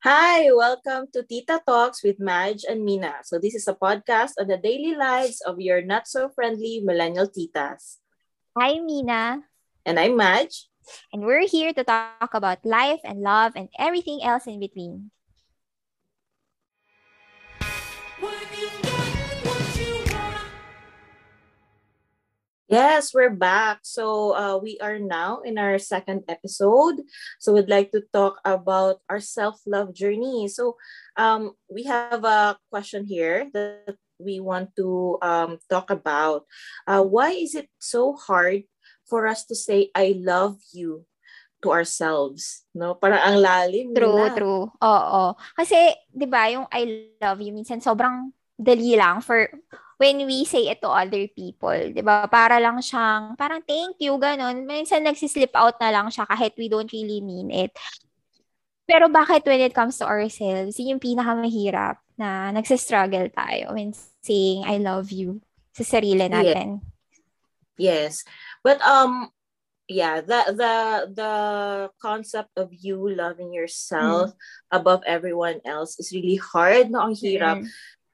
Hi, welcome to Tita Talks with Madge and Mina. So this is a podcast on the daily lives of your not so friendly millennial titas. Hi, Mina. And I'm Madge. And we're here to talk about life and love and everything else in between. Yes, we're back. So uh, we are now in our second episode. So we'd like to talk about our self-love journey. So um, we have a question here that we want to um, talk about. Uh, why is it so hard for us to say I love you to ourselves? No, para ang lalim. True, na. true. Oo. Kasi 'di ba, yung I love you minsan sobrang dali lang for when we say it to other people, 'di ba? Para lang siyang parang thank you ganun. Minsan nagsi-slip out na lang siya kahit we don't really mean it. Pero bakit when it comes to ourselves, yun yung pinakamahirap na nagsistruggle tayo when saying I love you sa sarili natin. Yes. But um yeah, the the the concept of you loving yourself mm. above everyone else is really hard, no? Ang hirap. Mm.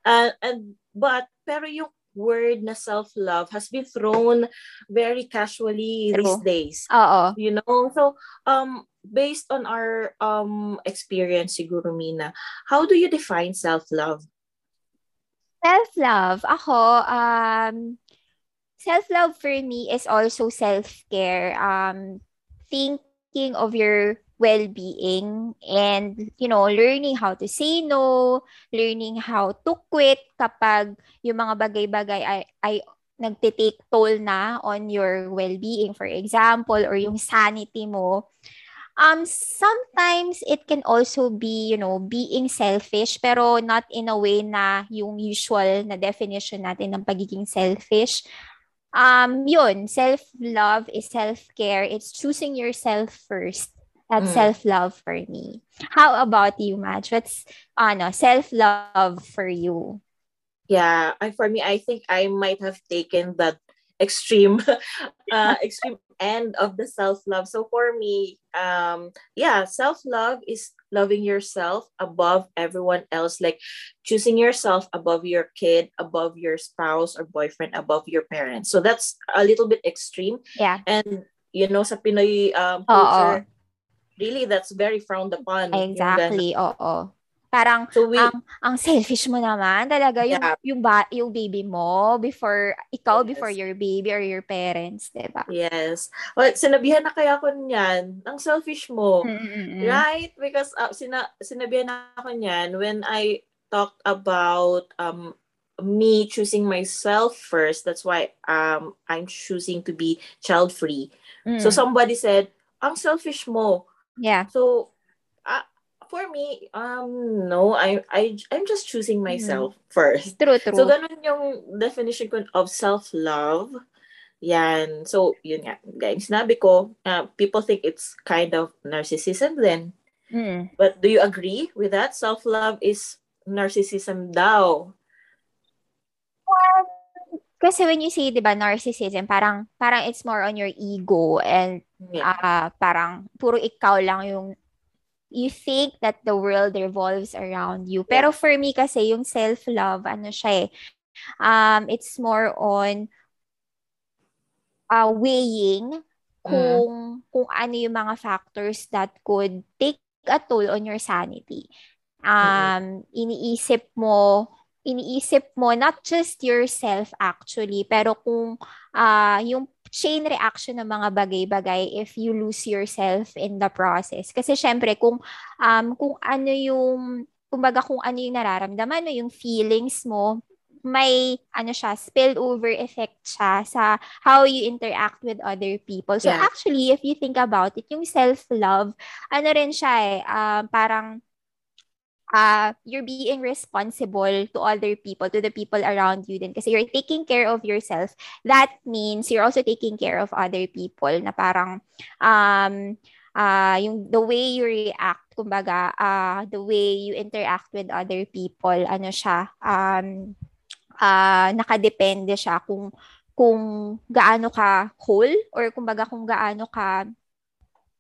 Uh, and but pero yung word na self-love has been thrown very casually True. these days. Oo. You know? So, um, based on our um experience siguro, Mina, how do you define self-love? Self-love, ako, um, self-love for me is also self-care. Um, thinking of your well-being and you know learning how to say no learning how to quit kapag yung mga bagay-bagay ay, ay nagte-take toll na on your well-being. For example or yung sanity mo. Um sometimes it can also be you know being selfish pero not in a way na yung usual na definition natin ng pagiging selfish. Um yun self-love is self-care. It's choosing yourself first That's mm. self-love for me. How about you, Madge? What's ano, self-love for you? Yeah, I, for me, I think I might have taken that extreme uh, extreme end of the self-love. So for me, um, yeah, self-love is loving yourself above everyone else, like choosing yourself above your kid, above your spouse or boyfriend, above your parents. So that's a little bit extreme. Yeah. And you know, sa Pinoy um, culture, really that's very frowned upon. Exactly, oo. Parang so we, ang ang selfish mo naman talaga yung yeah. yung ba, yung baby mo before ikaw yes. before your baby or your parents, 'di ba? Yes. Well, sinabihan na kaya ko niyan, ang selfish mo. Mm-mm. Right? Because uh, sina, sinabihan na ako niyan when I talked about um me choosing myself first. That's why um I'm choosing to be child free. Mm. So somebody said, "Ang selfish mo." Yeah. So uh, for me, um, no, I, I, I'm just choosing myself mm. first. True, true. So, ganun yung definition ko of self-love. Yan. So, yun nga. Guys, sinabi ko, uh, people think it's kind of narcissism then. Mm. But do you agree with that? Self-love is narcissism daw. Kasi when you say, di ba, narcissism, parang, parang it's more on your ego and yeah. uh, parang puro ikaw lang yung you think that the world revolves around you. Pero for me kasi, yung self-love, ano siya eh, um, it's more on uh, weighing kung, mm. kung ano yung mga factors that could take a toll on your sanity. Um, mm-hmm. Iniisip mo iniisip mo not just yourself actually, pero kung uh, yung chain reaction ng mga bagay-bagay if you lose yourself in the process. Kasi syempre kung um kung ano yung kumbaga kung ano yung nararamdaman mo, yung feelings mo, may ano siya, spillover effect siya sa how you interact with other people. So yeah. actually, if you think about it, yung self-love, ano rin siya eh, um, parang uh, you're being responsible to other people, to the people around you din. Kasi you're taking care of yourself. That means you're also taking care of other people na parang um, uh, yung the way you react, kumbaga, uh, the way you interact with other people, ano siya, um, uh, nakadepende siya kung kung gaano ka whole or kumbaga kung gaano ka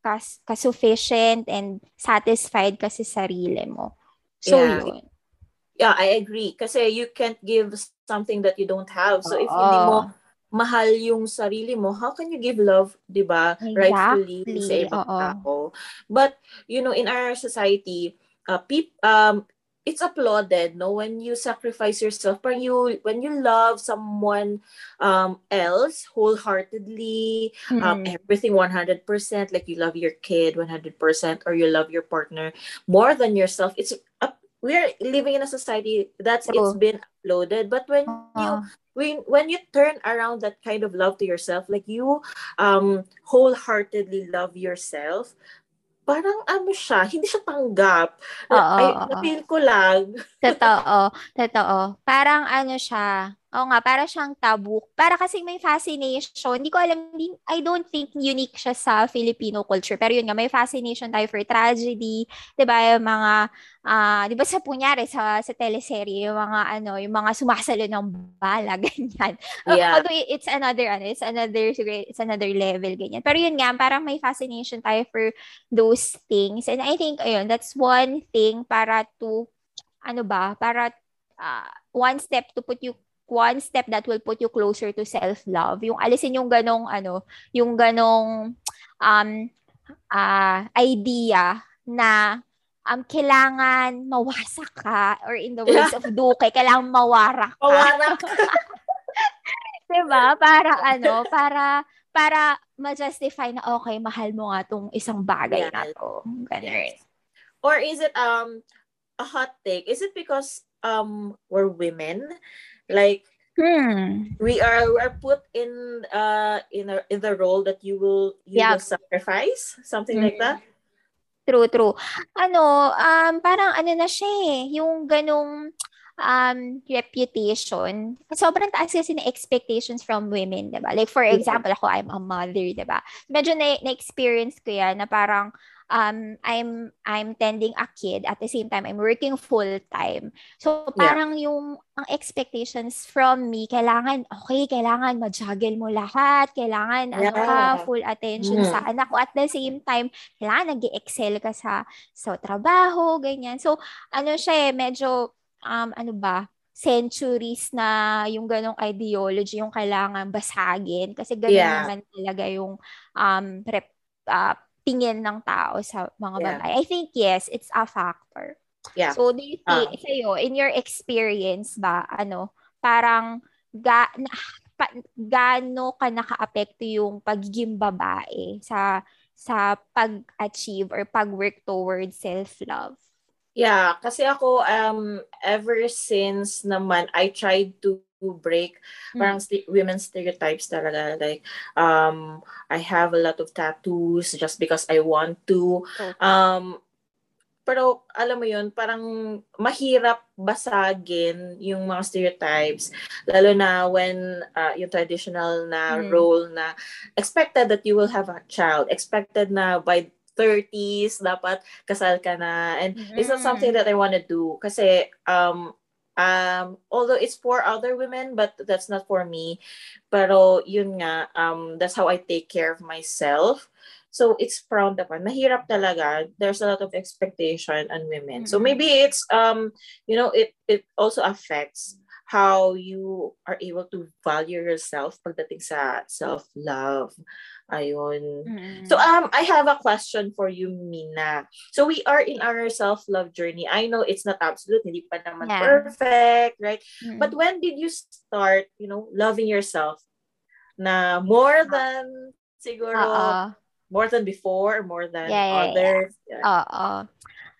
kas, ka-sufficient and satisfied ka sa sarili mo. So, Yeah. yun. Yeah, I agree. Kasi you can't give something that you don't have. So if hindi mo mahal yung sarili mo, how can you give love, 'di ba? Rightfully sa Exactly. ibang tao. But you know, in our society, uh, peop, um it's applauded no when you sacrifice yourself when you when you love someone um else wholeheartedly um Mm. everything 100% like you love your kid 100% or you love your partner more than yourself it's up we are living in a society that's it's True. been uploaded but when you when when you turn around that kind of love to yourself like you um wholeheartedly love yourself parang ano siya hindi siya tanggap Oo, ay oo. na-feel ko lang Totoo. Totoo. Parang ano siya. Oo nga, para siyang tabu. Para kasi may fascination. Hindi ko alam, hindi, I don't think unique siya sa Filipino culture. Pero yun nga, may fascination tayo for tragedy. 'Di ba Yung mga, ah, di ba sa punyari, sa, sa teleserye, yung mga ano, yung mga sumasalo ng bala, ganyan. Yeah. Although it's another, ano, it's another, it's another level, ganyan. Pero yun nga, parang may fascination tayo for those things. And I think, ayun, that's one thing para to ano ba, para ah, one step to put you one step that will put you closer to self-love. Yung alisin yung ganong ano, yung ganong um ah, idea na um kailangan mawasak ka or in the words of Duque, kailangan mawarak ka. Pawarak. 'Di ba? Para ano, para para ma-justify na okay, mahal mo nga tong isang bagay na Yes. to. Ganun. or is it um a hot take is it because um we're women like Hmm. we are we're put in uh in a, in the role that you will you Yeah. will sacrifice something like Mm. that True, true. Ano, um, parang ano na siya eh, yung ganong um, reputation. Sobrang taas kasi na expectations from women, di ba? Like, for example, ako, I'm a mother, di ba? Medyo na- na-experience ko yan na parang um, I'm I'm tending a kid at the same time I'm working full time. So parang yung ang expectations from me kailangan okay, kailangan ma-juggle mo lahat, kailangan ano ka, Yeah. full attention Mm. sa anak ko at the same time kailangan nag-excel ka sa sa trabaho, ganyan. So ano siya eh, medyo um ano ba, centuries na yung ganong ideology yung kailangan basagin kasi ganun Yeah. naman talaga yung um rep, ah, tingin ng tao sa mga Yeah. babae. I think yes, it's a factor. Yeah. So do you think Ah. sa'yo, in your experience ba, ano, parang ga, na, pa, gaano ka naka-apekto yung pagiging babae sa sa pag-achieve or pag-work towards self-love? Yeah, kasi ako um ever since naman I tried to break. Parang st- women's stereotypes talaga. Like um I have a lot of tattoos just because I want to. Okay. um pero alam mo yun parang mahirap basagin yung mga stereotypes. Lalo na when uh, yung traditional na Mm. role na expected that you will have a child. Expected na by 30s dapat kasal ka na. And it's not something that I want to do. Kasi um um although it's for other women but that's not for me. Pero yun nga um that's how I take care of myself. So it's frowned upon. Mahirap talaga. There's a lot of expectation on women. So Mhm. maybe it's um you know it it also affects how you are able to value yourself pagdating sa self-love ayun Mm. so um I have a question for you Mina. So we are in our self-love journey. I know it's not absolute, hindi pa naman Yeah. perfect, right? Mm. But when did you start, you know, loving yourself na more than siguro Oo. more than before, more than Yeah, yeah, yeah. others? Yeah. Oo.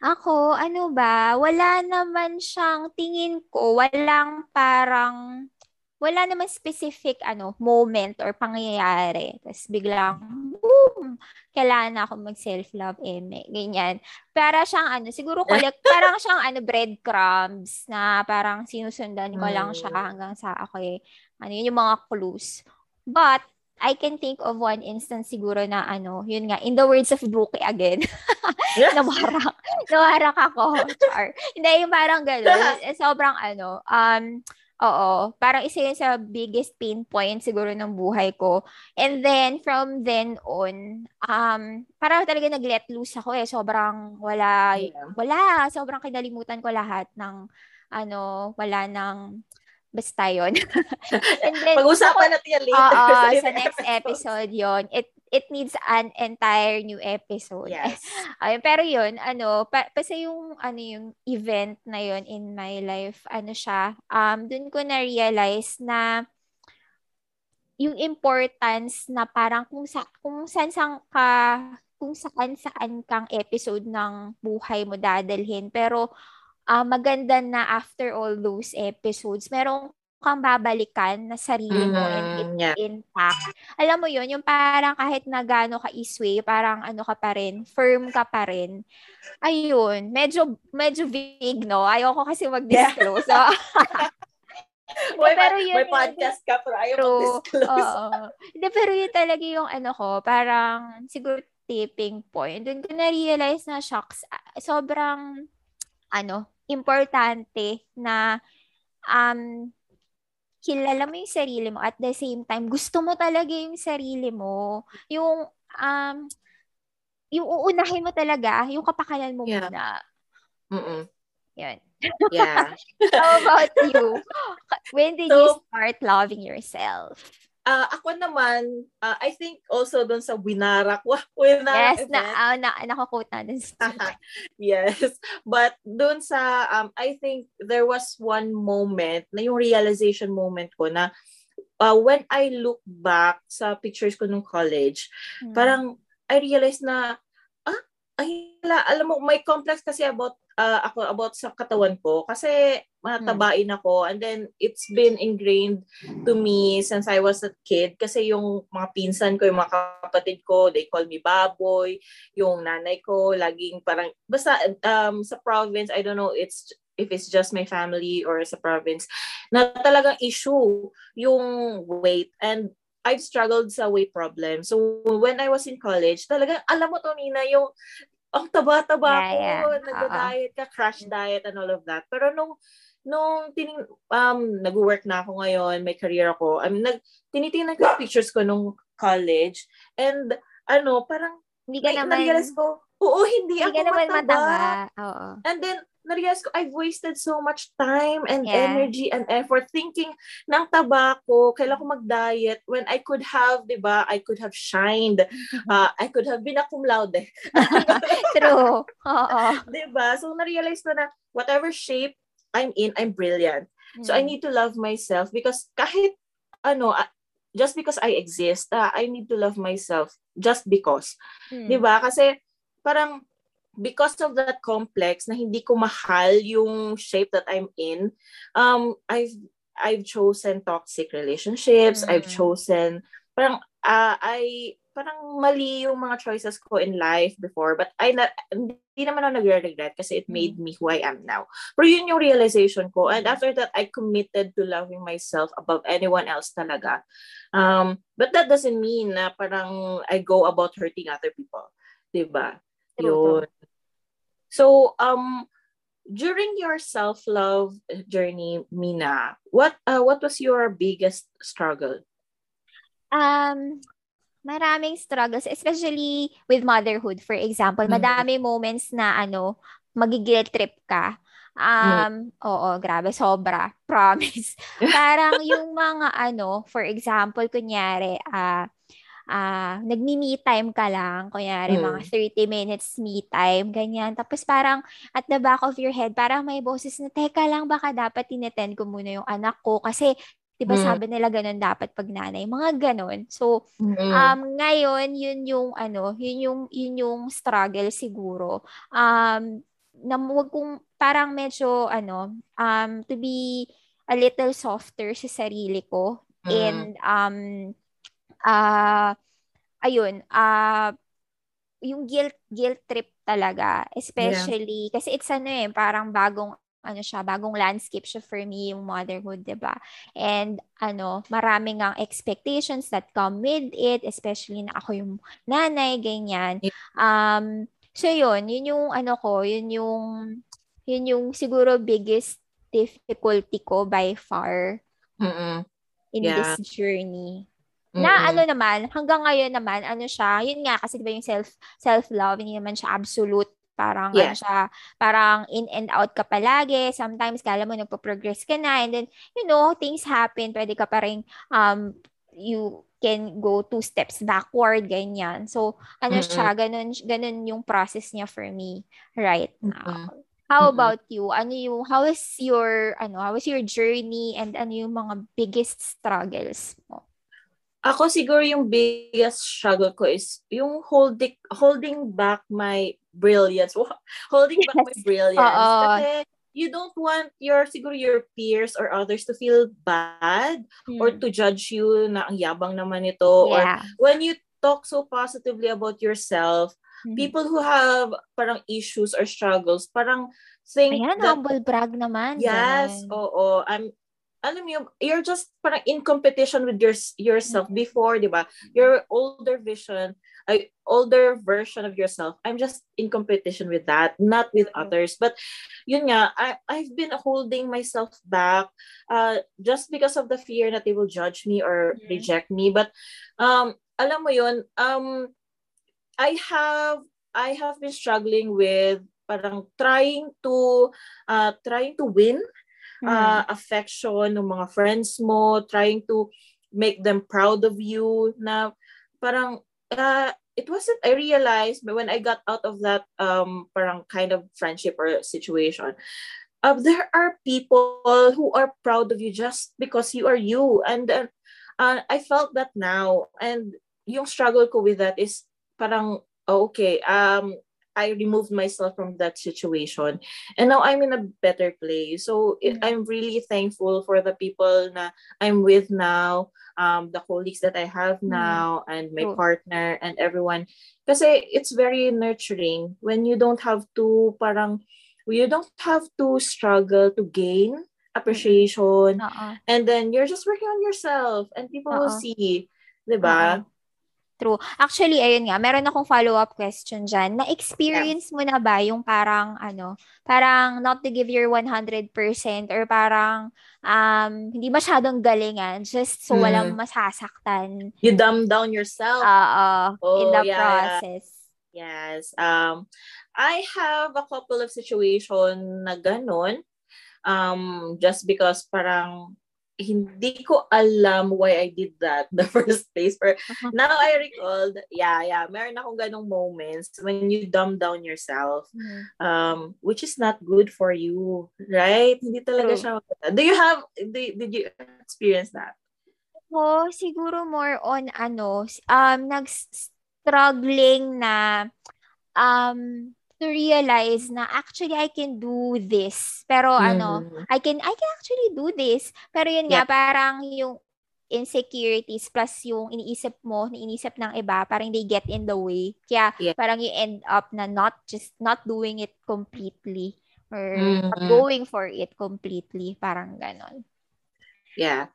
Ako, ano ba, wala naman siyang tingin ko, walang parang, wala naman specific ano moment or pangyayari. Tapos biglang, boom, kailangan na ako mag-self-love, eme. Ganyan. Para siyang ano, siguro collect, parang siyang ano, breadcrumbs na parang sinusundan ko lang siya Mm. hanggang sa, okay, ano yun yung mga clues. But, I can think of one instance siguro na ano, yun nga, in the words of Duque again, nawarak. nawarak ako. Char. Hindi, yung parang gano'n. Eh, Sobrang ano, um, Oo, parang isa yun sa biggest pain point siguro ng buhay ko. And then, from then on, um, parang talaga nag-let loose ako eh. Sobrang wala, yeah. wala, sobrang kinalimutan ko lahat ng, ano, wala ng, basta yun. Then, Pag-usapan natin yan later. Oo, sa, sa next episode yon It it needs an entire new episode. Yes. Ayun, pero yun, ano, pa, kasi yung, ano, yung event na yun in my life, ano siya, um, dun ko na-realize na yung importance na parang kung sa kung saan saan ka kung saan saan kang episode ng buhay mo dadalhin pero uh, maganda na after all those episodes merong kang babalikan na sarili mo mm, and it's yeah. intact. Alam mo yun, yung parang kahit na gano'n ka isway, parang ano ka pa rin, firm ka pa rin. Ayun, medyo, medyo vague, no? Ayoko kasi mag-disclose. Yeah. May, pero yun, may podcast ka pero ayaw mag-disclose. Oo. Hindi, pero yun talaga yung ano ko, parang siguro tipping point. Doon ko na-realize na shocks, sobrang ano, importante na um, kilala mo yung sarili mo. At the same time gusto mo talaga yung sarili mo. Yung um yung uunahin mo talaga yung kapakanan mo yeah. muna. Mm yan yeah. How about you? When did so, you start loving yourself uh, ako naman, uh, I think also doon sa Winarak. Winarak yes, event. na, uh, na, nakakote na sa Yes. But doon sa, um, I think there was one moment, na yung realization moment ko na uh, when I look back sa pictures ko nung college, hmm. parang I realized na, ah, ay, alam mo, may complex kasi about uh, ako about sa katawan ko kasi matabain ako and then it's been ingrained to me since I was a kid kasi yung mga pinsan ko, yung mga kapatid ko, they call me baboy, yung nanay ko laging parang basta um sa province I don't know it's if it's just my family or sa province na talagang issue yung weight and I've struggled sa weight problem. So when I was in college, talagang alam mo to Nina, yung ang taba-taba yeah, ko, yeah. nag-diet ka, crash diet and all of that. Pero nung nung tining um nag-work na ako ngayon, may career ako. I mean, nag tinitingnan ko pictures ko nung college and ano, parang hindi ka naman ko, oo, hindi, hindi ako ka naman mataba. mataba. Oo. And then na-realize ko, I've wasted so much time and yeah. energy and effort thinking ng tabako, kailan ko mag-diet when I could have, di ba, I could have shined. Uh, I could have been a cum laude. True. Oo. Di ba? So, na-realize ko na whatever shape I'm in, I'm brilliant. Mm. So, I mm. need to love myself because kahit, ano, just because I exist, uh, I need to love myself just because. Mm. Di ba? Kasi, parang, because of that complex na hindi ko mahal yung shape that I'm in, um, I've I've chosen toxic relationships. Mm. I've chosen parang uh, I parang mali yung mga choices ko in life before but I na, hindi naman ako nagre-regret kasi it made me who I am now. Pero yun yung realization ko and after that I committed to loving myself above anyone else talaga. Um, but that doesn't mean na parang I go about hurting other people. 'Di ba? Yun. So, um, during your self-love journey, Mina, what uh, what was your biggest struggle? Um, maraming struggles, especially with motherhood, for example. Mm-hmm. Madami moments na ano, magigil trip ka. Um, mm. oo, grabe, sobra. Promise. Parang yung mga ano, for example, kunyari, ah, uh, uh, nagmi-me time ka lang, kunyari mm. mga 30 minutes me time, ganyan. Tapos parang at the back of your head, parang may boses na, teka lang, baka dapat tinetend ko muna yung anak ko kasi 'di ba mm. sabi nila ganun dapat pag nanay, mga ganun. So mm. um ngayon yun yung ano, yun yung yun yung struggle siguro. Um na wag kong parang medyo ano, um to be a little softer sa sarili ko mm. and um uh, ayun, uh, yung guilt guilt trip talaga, especially yeah. kasi it's ano eh, parang bagong ano siya, bagong landscape siya for me yung motherhood, 'di ba? And ano, maraming ang expectations that come with it, especially na ako yung nanay, ganyan. Um, so yun, yun yung ano ko, yun yung yun yung siguro biggest difficulty ko by far Mm-mm. in Yeah. this journey. Na Mm-mm. ano naman, hanggang ngayon naman, ano siya, yun nga, kasi diba yung self, self-love, hindi naman siya absolute. Parang, ano Yeah. siya, parang in and out ka palagi. Sometimes, kala mo, nagpo-progress ka na. And then, you know, things happen. Pwede ka pa rin, um, you can go two steps backward, ganyan. So, ano Mm-mm. siya, ganun, ganun yung process niya for me right now. Mm-mm. How Mm-mm. about you? Ano yung, how is your, ano, how is your journey and ano yung mga biggest struggles mo? Ako siguro yung biggest struggle ko is yung holding holding back my brilliance. holding back my brilliance. Kasi you don't want your siguro your peers or others to feel bad or Hmm. to judge you na ang yabang naman ito or yeah. when you talk so positively about yourself, Mhm. people who have parang issues or struggles, parang think Ayan, that humble brag naman. Yes, oo. I'm alam mo yung, you're just parang in competition with your, yourself Mm-hmm. before, di ba? Your older vision, ay older version of yourself, I'm just in competition with that, not with Mhm. others. But yun nga, I, I've been holding myself back uh, just because of the fear that they will judge me or Mhm. reject me. But um, alam mo yun, um, I have I have been struggling with parang trying to uh, trying to win. Uh, affection ng mga friends mo, trying to make them proud of you na parang uh, it wasn't I realized but when I got out of that um parang kind of friendship or situation uh, there are people who are proud of you just because you are you. And uh, I felt that now. And yung struggle ko with that is parang oh, okay um I removed myself from that situation and now I'm in a better place so it, Mm. I'm really thankful for the people na I'm with now um the colleagues that I have Mm. now and my partner and everyone Because it's very nurturing when you don't have to parang you don't have to struggle to gain appreciation Oo. and then you're just working on yourself and people will Oo. see 'di ba True. Actually, ayun nga, meron akong follow-up question dyan. Na-experience mo na ba yung parang, ano, parang not to give your 100% or parang um, hindi masyadong galingan just so Hmm. walang masasaktan you dumb down yourself uh, in Oh, the yeah, yeah. process. Yes. Um, I have a couple of situation na ganun. Um, just because parang hindi ko alam why I did that the first place. But Uh-huh. now I recalled, yeah, yeah, meron akong ganong moments when you dumb down yourself, Mhm. um, which is not good for you, right? Hindi talaga True. siya. Do you have, did, did you experience that? Ako, siguro more on ano, um, nag-struggling na um, to realize na actually I can do this. Pero ano, Mhm. I can I can actually do this. Pero yun nga, Yeah. parang yung insecurities plus yung iniisip mo, iniisip ng iba, parang they get in the way. Kaya Yeah. parang you end up na not just not doing it completely or not Mhm. going for it completely. Parang ganon. Yeah.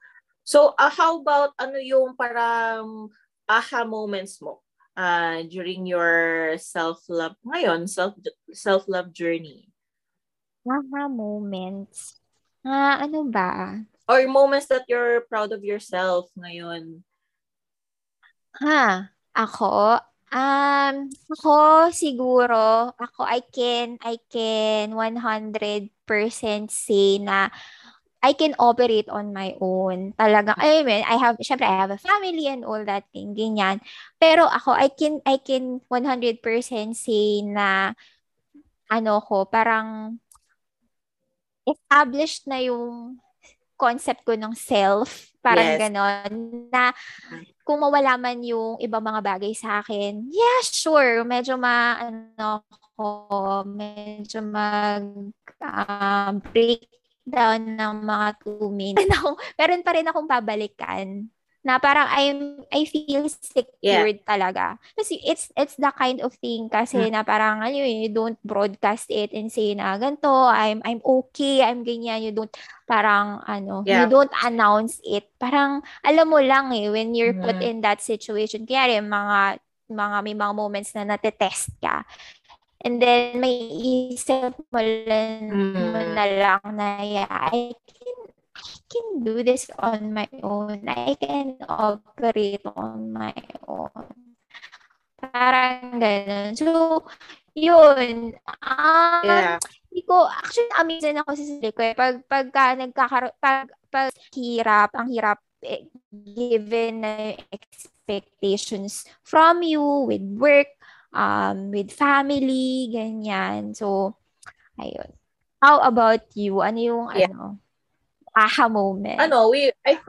So, uh, how about ano yung parang aha moments mo uh, during your self-love ngayon, self self-love journey? Aha moments. Ah, ano ba? Or moments that you're proud of yourself ngayon? Ha, ako, um, ako siguro, ako I can, I can 100% say na I can operate on my own. Talaga, I mean, I have, syempre, I have a family and all that thing, ganyan. Pero ako, I can, I can 100% say na, ano ko, parang established na yung concept ko ng self. Parang Yes. ganon. Na kung mawala man yung ibang mga bagay sa akin, yeah, sure. Medyo ma, ano ko, medyo mag um, breakdown ng mga two minutes. Meron pa rin akong babalikan na parang I'm I feel secured talaga. Kasi it's it's the kind of thing kasi Mm. na parang ano you don't broadcast it and say na ganito, I'm I'm okay, I'm ganyan, you don't parang ano, you Yeah. don't announce it. Parang alam mo lang eh when you're put Mhm. in that situation. Kaya rin mga mga may mga moments na natetest ka. And then may isip mo lang, mm. mo na lang na, yeah, I can, I can do this on my own. I can operate on my own. Parang ganun. So, yun. Um, yeah. Hindi ko, actually, amazing ako sa sarili ko. Eh. Pag, pagka nagkakaroon, pag, pag hirap, ang hirap, eh, given na expectations from you with work, um, with family, ganyan. So, ayun. How about you? Ano yung, yeah. ano, aha moment? Ano, we, I,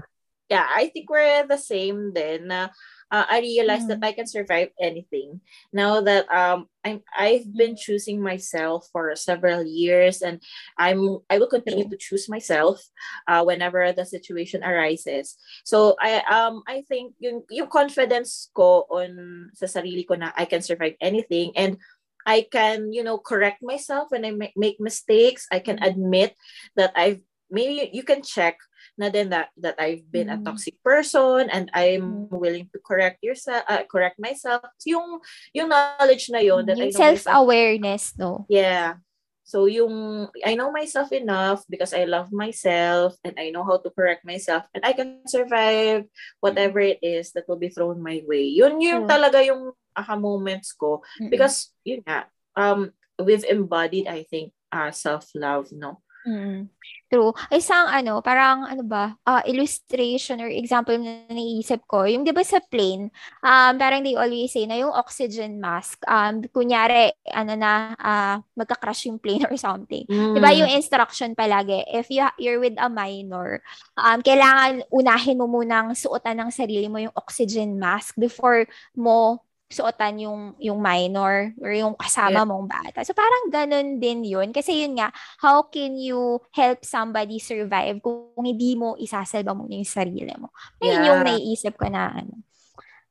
yeah, I think we're the same then. Uh, uh, I realized mm. that I can survive anything. Now that um I'm I've been choosing myself for several years and I'm I will continue to choose myself uh, whenever the situation arises. So I um I think yung yung confidence ko on sa sarili ko na I can survive anything and I can, you know, correct myself when I make mistakes. I can admit that I've maybe you can check na din that that I've been mm. a toxic person and I'm mm. willing to correct yourself uh, correct myself yung yung knowledge na yon that yung I self-awareness no yeah so yung I know myself enough because I love myself and I know how to correct myself and I can survive whatever it is that will be thrown my way yun yung mm. talaga yung aha moments ko mm-hmm. because yun nga um we've embodied I think uh, self-love no Mm. True. Isang ano, parang ano ba, uh, illustration or example na naisip ko, yung 'di ba sa plane, um parang they always say na yung oxygen mask, um kunyari ano na uh, magka-crash yung plane or something. Mm. 'Di ba yung instruction palagi, if you you're with a minor, um kailangan unahin mo munang suotan ng sarili mo yung oxygen mask before mo suotan yung yung minor or yung kasama yeah. mong bata. So parang ganun din yun. Kasi yun nga, how can you help somebody survive kung hindi mo isasalba mo yung sarili mo? Ayun yeah. yung naiisip ko na ano.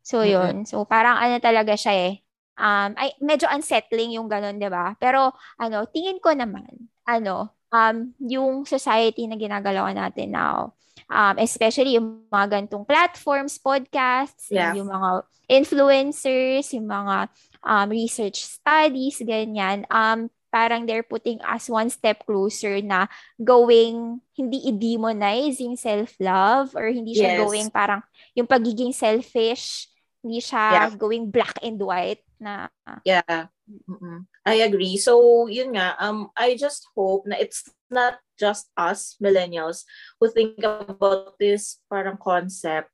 So yun. Mm-hmm. So parang ano talaga siya eh. Um, ay, medyo unsettling yung ganun, di ba? Pero ano, tingin ko naman, ano, um, yung society na ginagalawan natin now, um, especially yung mga gantong platforms, podcasts, yeah. yung mga influencers, yung mga um, research studies, ganyan, um, parang they're putting us one step closer na going, hindi i-demonize yung self-love or hindi siya yes. going parang yung pagiging selfish, hindi siya yeah. going black and white na. Yeah. Mm-mm. I agree. So, yun nga, um, I just hope na it's not just us millennials who think about this parang concept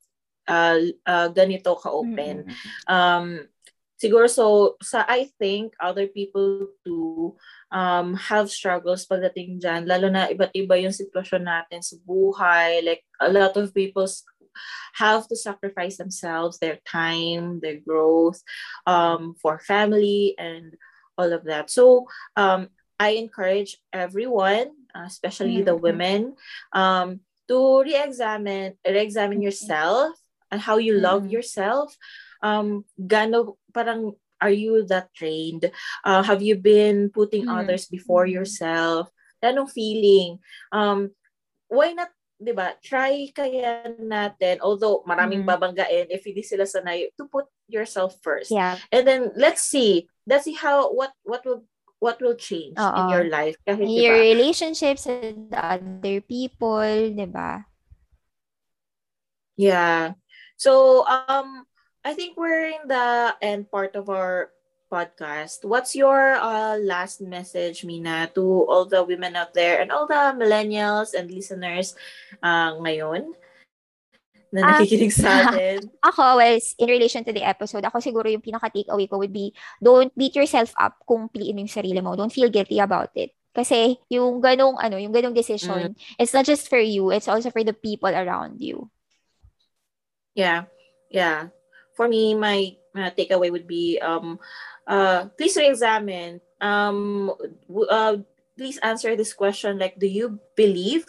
uh, uh ganito ka-open. Mm-hmm. Um, siguro so sa I think other people too um have struggles pagdating diyan lalo na iba't iba yung sitwasyon natin sa buhay like a lot of people have to sacrifice themselves their time their growth um for family and all of that so um I encourage everyone uh, especially mm-hmm. the women, um, to re-examine, re-examine yourself and how you love mm-hmm. yourself. Um, gano, parang, are you that trained? Uh, have you been putting mm-hmm. others before mm-hmm. yourself? Anong feeling? Um, why not 'di ba? Try kaya natin although maraming mm. babanggain if hindi sila sanay to put yourself first. Yeah. And then let's see. Let's see how what what will what will change Oo. in your life. Kahit, your diba, relationships with other people, di ba? Yeah. So, um, I think we're in the end part of our podcast. What's your uh, last message, Mina, to all the women out there and all the millennials and listeners uh, ngayon? na ah, nakikinig uh, sa atin? Ako, well, in relation to the episode, ako siguro yung pinaka-takeaway ko would be, don't beat yourself up kung piliin mo yung sarili mo. Don't feel guilty about it. Kasi yung ganong, ano, yung ganong decision, mm. it's not just for you, it's also for the people around you. Yeah. Yeah. For me, my, my takeaway would be, um, uh, please re-examine, um, uh, please answer this question like, do you believe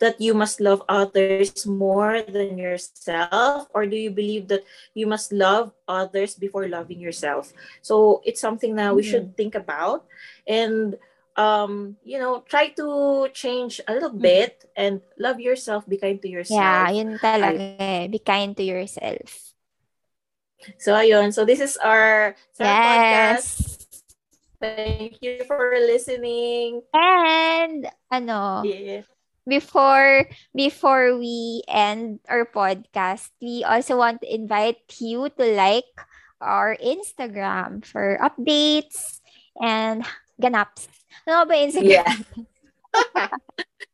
that you must love others more than yourself? Or do you believe that you must love others before loving yourself? So it's something that we mm-hmm. should think about. And um you know try to change a little mm-hmm. bit and love yourself be kind to yourself. Yeah yun talaga I, be kind to yourself so ayun so this is our yes. podcast Thank you for listening. And ano, yeah. before before we end our podcast, we also want to invite you to like our Instagram for updates and ganaps. Ano ba Instagram? Yeah.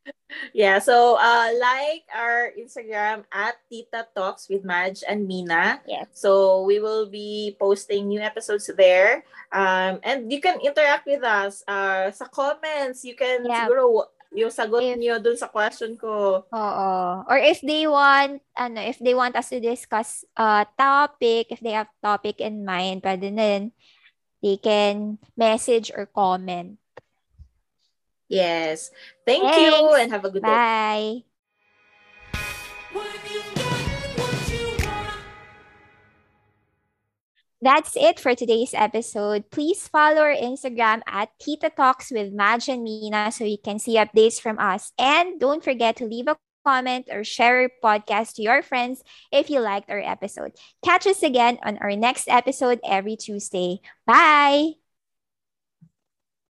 yeah, so uh, like our Instagram at Tita Talks with Madge and Mina. Yes. So we will be posting new episodes there. Um, and you can interact with us uh, sa comments. You can Yeah. siguro yung sagot If- niyo dun sa question ko. Oo. Or if they want, ano, if they want us to discuss a topic, if they have topic in mind, pwede na rin. They can message or comment. Yes. Thank you and have a good day. Bye! That's it for today's episode. Please follow our Instagram at Tita Talks with Madge and Mina so you can see updates from us. And don't forget to leave a comment or share our podcast to your friends if you liked our episode. Catch us again on our next episode every Tuesday. Bye!